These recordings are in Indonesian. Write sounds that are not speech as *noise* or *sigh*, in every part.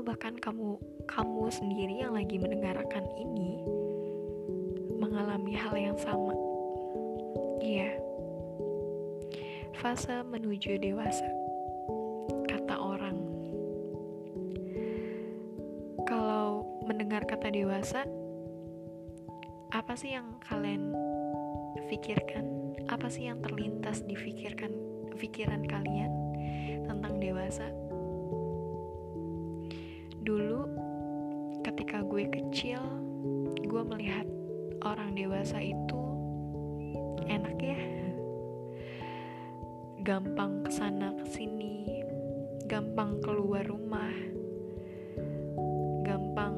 atau bahkan kamu kamu sendiri yang lagi mendengarkan ini mengalami hal yang sama. Iya. Fase menuju dewasa. Kata orang. Kalau mendengar kata dewasa, apa sih yang kalian pikirkan? Apa sih yang terlintas di pikirkan pikiran kalian tentang dewasa? Dulu ketika gue kecil, gue melihat orang dewasa itu enak ya. Gampang ke sana ke sini. Gampang keluar rumah. Gampang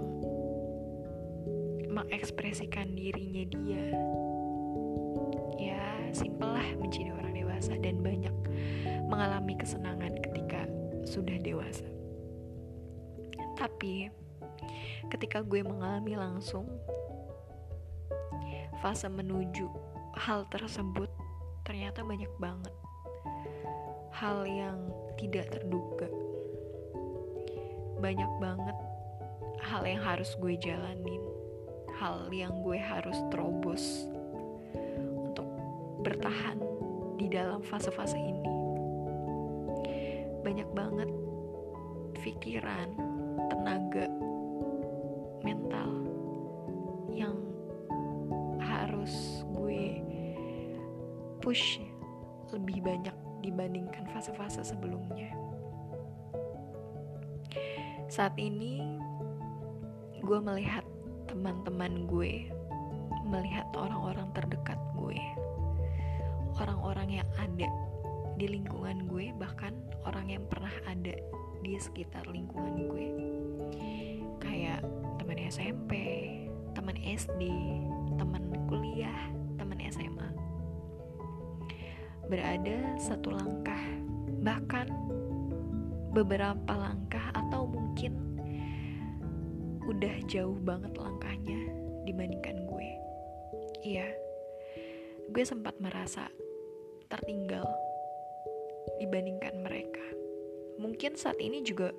mengekspresikan dirinya dia. Ya simpel lah menjadi orang dewasa dan banyak mengalami kesenangan ketika sudah dewasa tapi ketika gue mengalami langsung fase menuju hal tersebut ternyata banyak banget. Hal yang tidak terduga. Banyak banget hal yang harus gue jalanin. Hal yang gue harus terobos untuk bertahan di dalam fase-fase ini. Banyak banget pikiran tenaga mental yang harus gue push lebih banyak dibandingkan fase-fase sebelumnya. Saat ini gue melihat teman-teman gue, melihat orang-orang terdekat gue, orang-orang yang ada di lingkungan gue, bahkan orang yang pernah ada di sekitar lingkungan gue, kayak teman SMP, teman SD, teman kuliah, teman SMA. Berada satu langkah, bahkan beberapa langkah atau mungkin udah jauh banget langkahnya dibandingkan gue. Iya, gue sempat merasa tertinggal dibandingkan mereka. Mungkin saat ini juga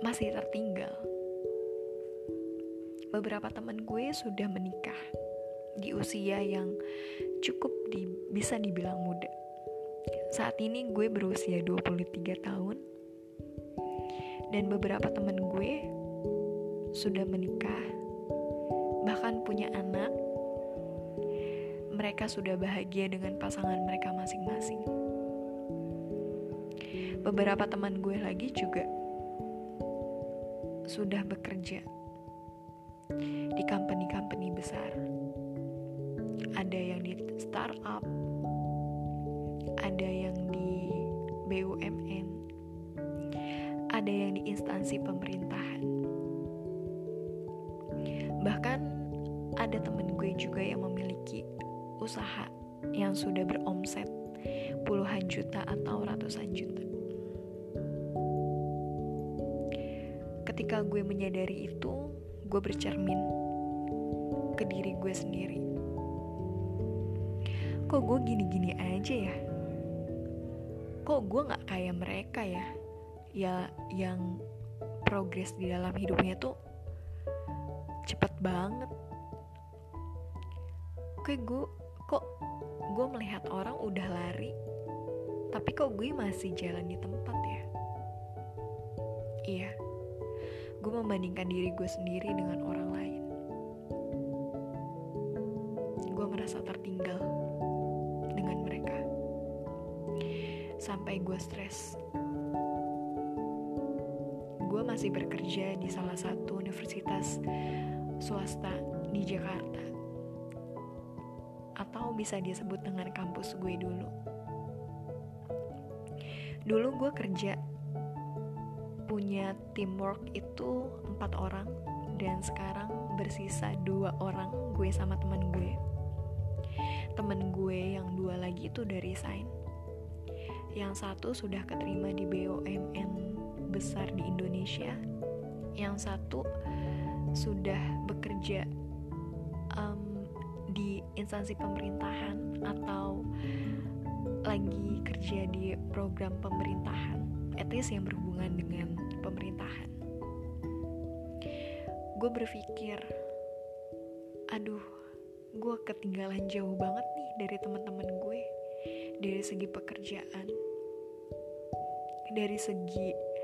masih tertinggal beberapa teman gue sudah menikah di usia yang cukup di, bisa dibilang muda. Saat ini gue berusia 23 tahun dan beberapa teman gue sudah menikah, bahkan punya anak. Mereka sudah bahagia dengan pasangan mereka masing-masing. Beberapa teman gue lagi juga sudah bekerja di company-company besar. Ada yang di startup, ada yang di BUMN, ada yang di instansi pemerintahan. Bahkan ada temen gue juga yang memiliki usaha yang sudah beromset puluhan juta atau ratusan juta. Ketika gue menyadari itu, gue bercermin ke diri gue sendiri. Kok gue gini-gini aja ya? Kok gue gak kayak mereka ya? Ya yang progres di dalam hidupnya tuh cepet banget. Kayak gue, kok gue melihat orang udah lari, tapi kok gue masih jalan di tempat ya? Iya membandingkan diri gue sendiri dengan orang lain. Gue merasa tertinggal dengan mereka. Sampai gue stres. Gue masih bekerja di salah satu universitas swasta di Jakarta. Atau bisa disebut dengan kampus gue dulu. Dulu gue kerja punya teamwork itu empat orang dan sekarang bersisa dua orang gue sama teman gue. Temen gue yang dua lagi itu dari resign. Yang satu sudah keterima di BUMN besar di Indonesia. Yang satu sudah bekerja um, di instansi pemerintahan atau lagi kerja di program pemerintahan least yang berhubungan dengan pemerintahan. Gue berpikir aduh gue ketinggalan jauh banget nih dari teman-teman gue dari segi pekerjaan dari segi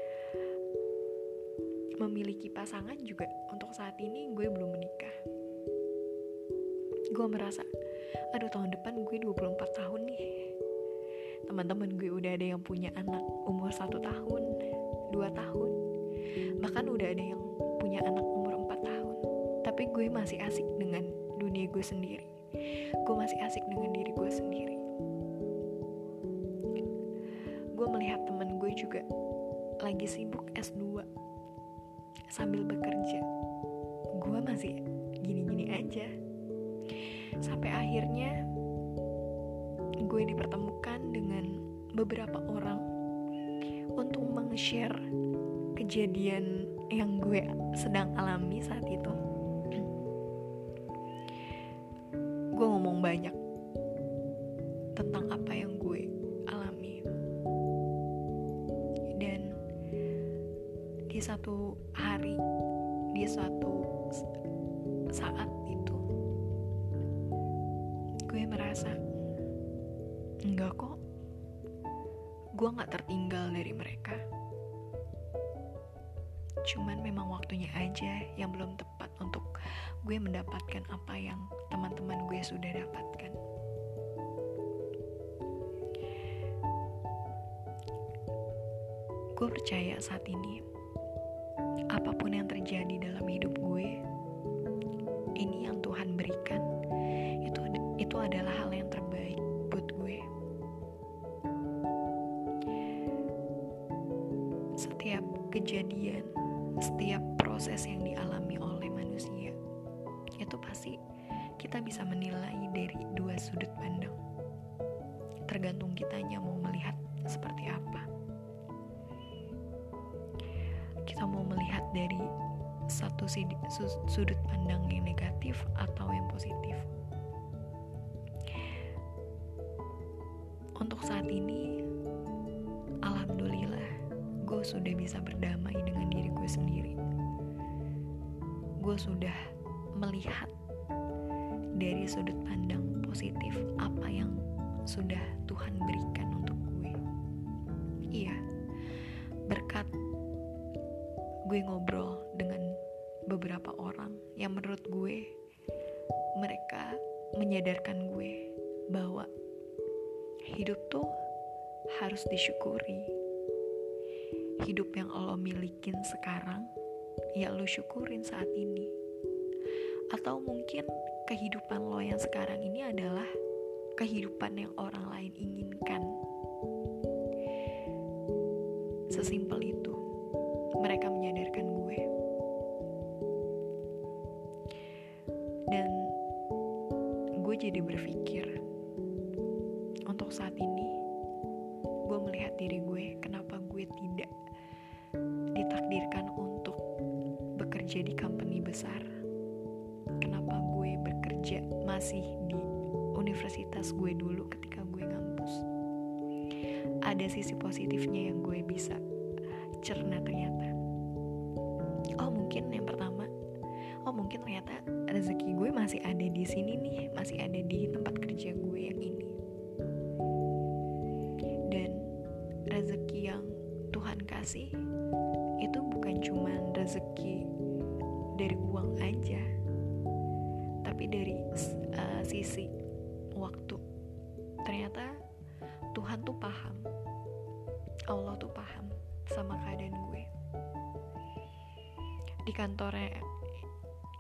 memiliki pasangan juga. Untuk saat ini gue belum menikah. Gue merasa aduh tahun depan gue 24 tahun nih teman-teman gue udah ada yang punya anak umur satu tahun dua tahun. Bahkan udah ada yang punya anak umur empat tahun. Tapi gue masih asik dengan dunia gue sendiri. Gue masih asik dengan diri gue sendiri. Gue melihat teman gue juga lagi sibuk S2 sambil bekerja. Gue masih gini-gini aja. Sampai akhirnya gue dipertemukan dengan beberapa orang untuk meng-share kejadian yang gue sedang alami saat itu. gue ngomong banyak tentang apa yang gue alami. Dan di satu hari, di suatu saat itu, Enggak kok, gue gak tertinggal dari mereka. Cuman memang waktunya aja yang belum tepat untuk gue mendapatkan apa yang teman-teman gue sudah dapatkan. Gue percaya saat ini, apa pun yang terjadi dalam hidup gue, sudut pandang. Tergantung kitanya mau melihat seperti apa. Kita mau melihat dari satu sudut pandang yang negatif atau yang positif. Untuk saat ini, alhamdulillah, gue sudah bisa berdamai dengan diri gue sendiri. Gue sudah melihat dari sudut pandang positif apa yang sudah Tuhan berikan untuk gue. Iya, berkat gue ngobrol dengan beberapa orang yang menurut gue mereka menyadarkan gue bahwa hidup tuh harus disyukuri. Hidup yang lo milikin sekarang, ya lo syukurin saat ini. Atau mungkin kehidupan lo yang sekarang ini adalah kehidupan yang orang lain inginkan. Sesimpel itu, mereka menyadarkan gue. Dan gue jadi berpikir, untuk saat ini, gue melihat diri gue, kenapa gue tidak ditakdirkan untuk bekerja di company besar masih di universitas gue dulu ketika gue ngampus. Ada sisi positifnya yang gue bisa cerna ternyata. Oh mungkin yang pertama oh mungkin ternyata rezeki gue masih ada di sini nih masih ada di tempat kerja gue yang ini. Dan rezeki yang Tuhan kasih itu bukan cuma rezeki dari uang aja tapi dari sisi waktu. Ternyata Tuhan tuh paham. Allah tuh paham sama keadaan gue. Di kantornya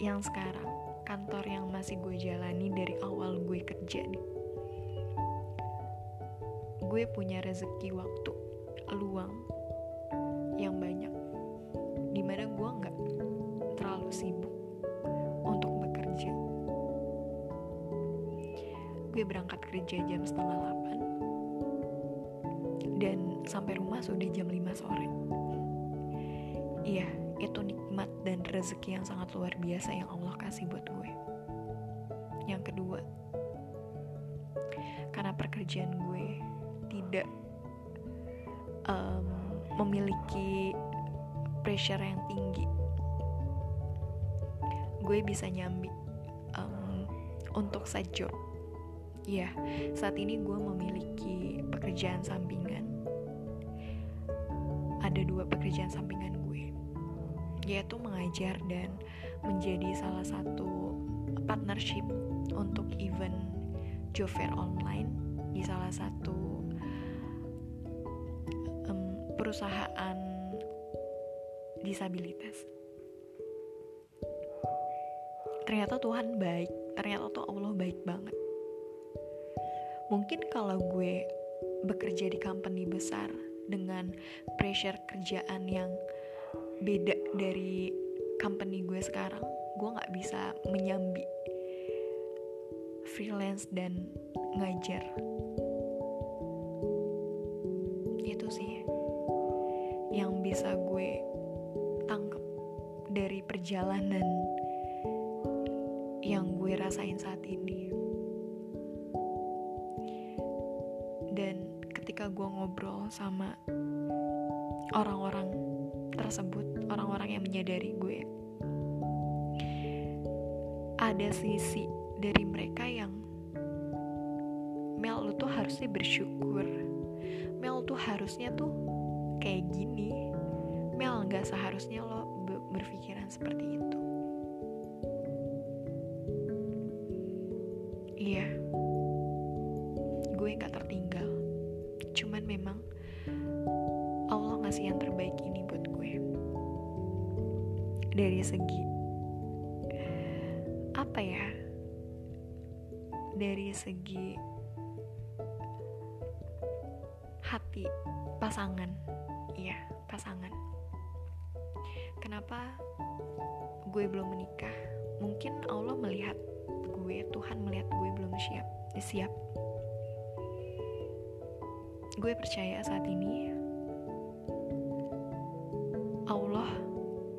yang sekarang kantor yang masih gue jalani dari awal gue kerja nih gue punya rezeki waktu luang yang banyak di mana gue nggak gue berangkat kerja jam setengah 8 dan sampai rumah sudah jam 5 sore. Iya itu nikmat dan rezeki yang sangat luar biasa yang Allah kasih buat gue. Yang kedua karena pekerjaan gue tidak um, memiliki pressure yang tinggi gue bisa nyambi um, untuk side job ya saat ini gue memiliki pekerjaan sampingan ada dua pekerjaan sampingan gue yaitu mengajar dan menjadi salah satu partnership untuk event fair online di salah satu um, perusahaan disabilitas. Ternyata Tuhan baik, ternyata tuh Allah baik banget. Mungkin kalau gue bekerja di company besar dengan pressure kerjaan yang beda dari company gue sekarang, gue nggak bisa menyambi freelance dan ngajar. Itu sih yang bisa gue tangkep dari perjalanan yang gue rasain saat ini gue ngobrol sama orang-orang tersebut orang-orang yang menyadari gue. Ada sisi dari mereka yang Mel lu tuh harusnya bersyukur. Mel tuh harusnya tuh kayak gini. Mel nggak seharusnya lo berpikiran seperti itu memang Allah ngasih yang terbaik ini buat gue. Dari segi apa ya? Dari segi hati pasangan. Iya pasangan. Kenapa gue belum menikah? Mungkin Allah melihat gue Tuhan melihat gue belum siap siap gue percaya saat ini Allah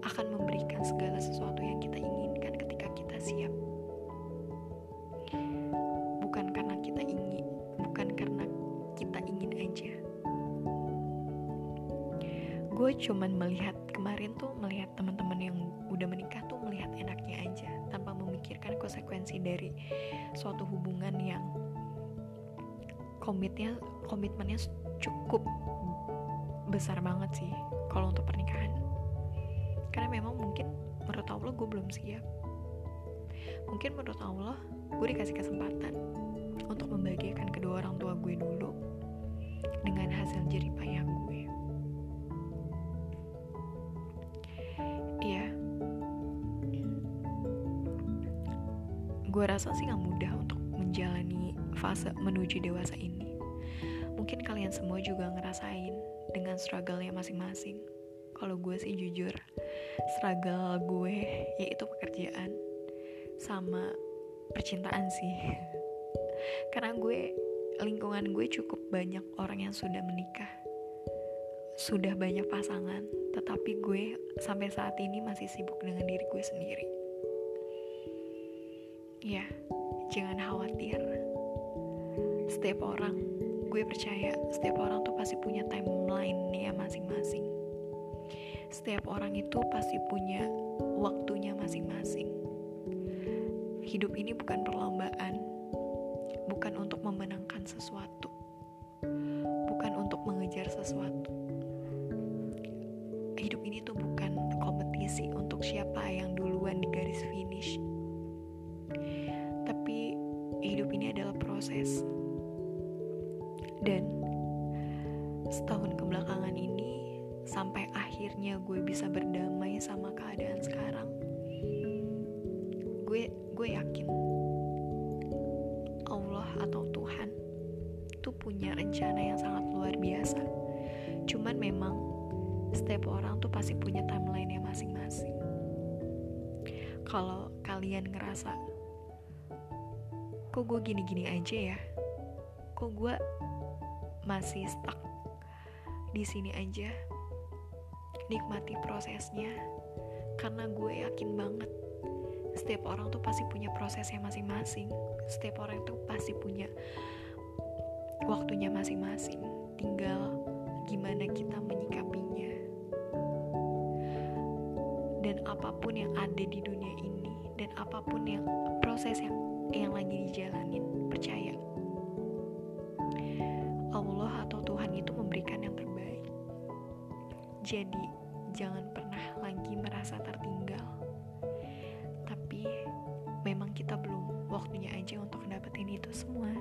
akan memberikan segala sesuatu yang kita inginkan ketika kita siap. Gue cuman melihat kemarin tuh melihat teman-teman yang udah menikah tuh melihat enaknya aja tanpa memikirkan konsekuensi dari suatu hubungan yang komitnya komitmennya cukup besar banget sih kalau untuk pernikahan. Karena memang mungkin menurut Allah gue belum siap. Mungkin menurut Allah gue dikasih kesempatan untuk membahagiakan kedua orang tua gue dulu dengan hasil jerih payah gue gue rasa sih gak mudah untuk menjalani fase menuju dewasa ini. Mungkin kalian semua juga ngerasain dengan struggle-nya masing-masing. Kalau gue sih jujur, struggle gue yaitu pekerjaan sama percintaan sih. *laughs* Karena gue lingkungan gue cukup banyak orang yang sudah menikah. Sudah banyak pasangan, tetapi gue sampai saat ini masih sibuk dengan diri gue sendiri Ya, jangan khawatir. Setiap orang, gue percaya setiap orang tuh pasti punya timeline ya masing-masing. Setiap orang itu pasti punya waktunya masing-masing. Hidup ini bukan perlombaan, bukan untuk memenangkan sesuatu, bukan untuk mengejar sesuatu. Dan setahun kebelakangan ini sampai akhirnya gue bisa berdamai sama keadaan sekarang. Gue gue yakin Allah atau Tuhan tuh punya rencana yang sangat luar biasa. Cuman memang setiap orang tuh pasti punya timeline yang masing-masing. Kalau kalian ngerasa kok gue gini-gini aja ya kok gue masih stuck di sini aja. Nikmati prosesnya karena gue yakin banget setiap orang tuh pasti punya prosesnya masing-masing. Setiap orang tuh pasti punya waktunya masing-masing. Tinggal gimana kita menyikapinya. Dan apa pun yang ada di dunia ini dan apa pun yang proses yang yang lagi dijalanin percaya jadi jangan pernah lagi merasa tertinggal. Tapi memang kita belum waktunya aja untuk dapetin itu semua.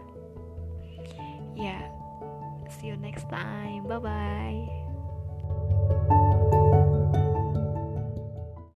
Ya see you next time. Bye bye